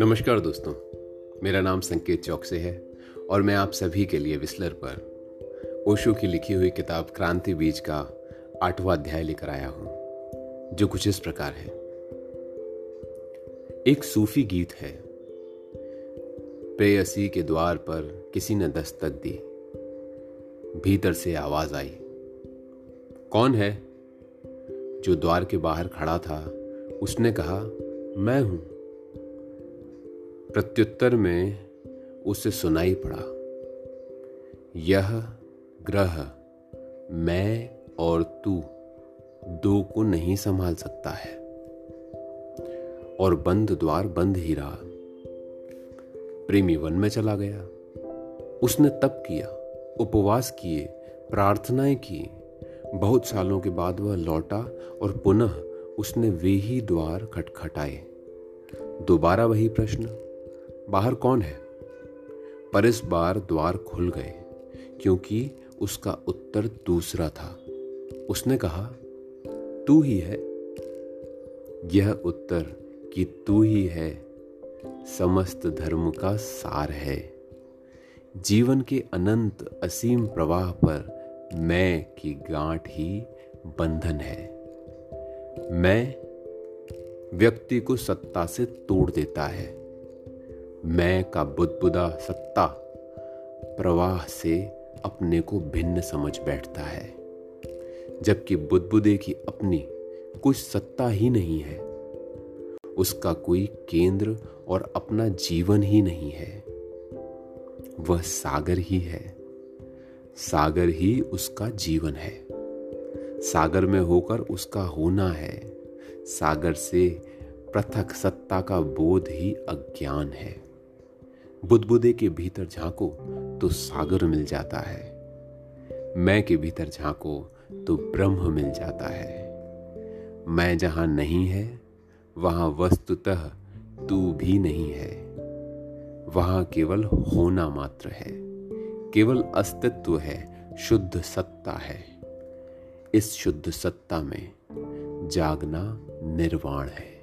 नमस्कार दोस्तों, मेरा नाम संकेत चौकसे है और मैं आप सभी के लिए विस्लर पर ओशो की लिखी हुई किताब क्रांति बीज का आठवां अध्याय लेकर आया हूँ, जो कुछ इस प्रकार है। एक सूफी गीत है, प्रेयसी के द्वार पर किसी ने दस्तक दी, भीतर से आवाज़ आई, कौन है? जो द्वार के बाहर खड़ा था, उसने कहा, मैं हूँ। प्रत्युत्तर में उसे सुनाई पड़ा। यह ग्रह मैं और तू दो को नहीं संभाल सकता है। और बंद द्वार बंद ही रहा। प्रेमी वन में चला गया। उसने तप किया, उपवास किए, प्रार्थनाएँ की। बहुत सालों के बाद वह लौटा और पुनः उसने वे ही द्वार खटखटाए। दोबारा वही प्रश्न। बाहर कौन है? पर इस बार द्वार खुल गए, क्योंकि उसका उत्तर दूसरा था। उसने कहा, तू ही है। यह उत्तर कि तू ही है समस्त धर्म का सार है। जीवन के अनंत असीम प्रवाह पर मैं की गांठ ही बंधन है। मैं व्यक्ति को सत्ता से तोड़ देता है। मैं का बुदबुदा सत्ता प्रवाह से अपने को भिन्न समझ बैठता है। जबकि बुदबुदे की अपनी कुछ सत्ता ही नहीं है। उसका कोई केंद्र और अपना जीवन ही नहीं है। वह सागर ही है। सागर ही उसका जीवन है। सागर में होकर उसका होना है। सागर से पृथक सत्ता का बोध ही अज्ञान है। बुदबुदे के भीतर झांको तो सागर मिल जाता है। मैं के भीतर झांको तो ब्रह्म मिल जाता है। मैं जहाँ नहीं है, वहाँ वस्तुतः तू भी नहीं है। वहाँ केवल होना मात्र है। केवल अस्तित्व है, शुद्ध सत्ता है। इस शुद्ध सत्ता में जागना निर्वाण है।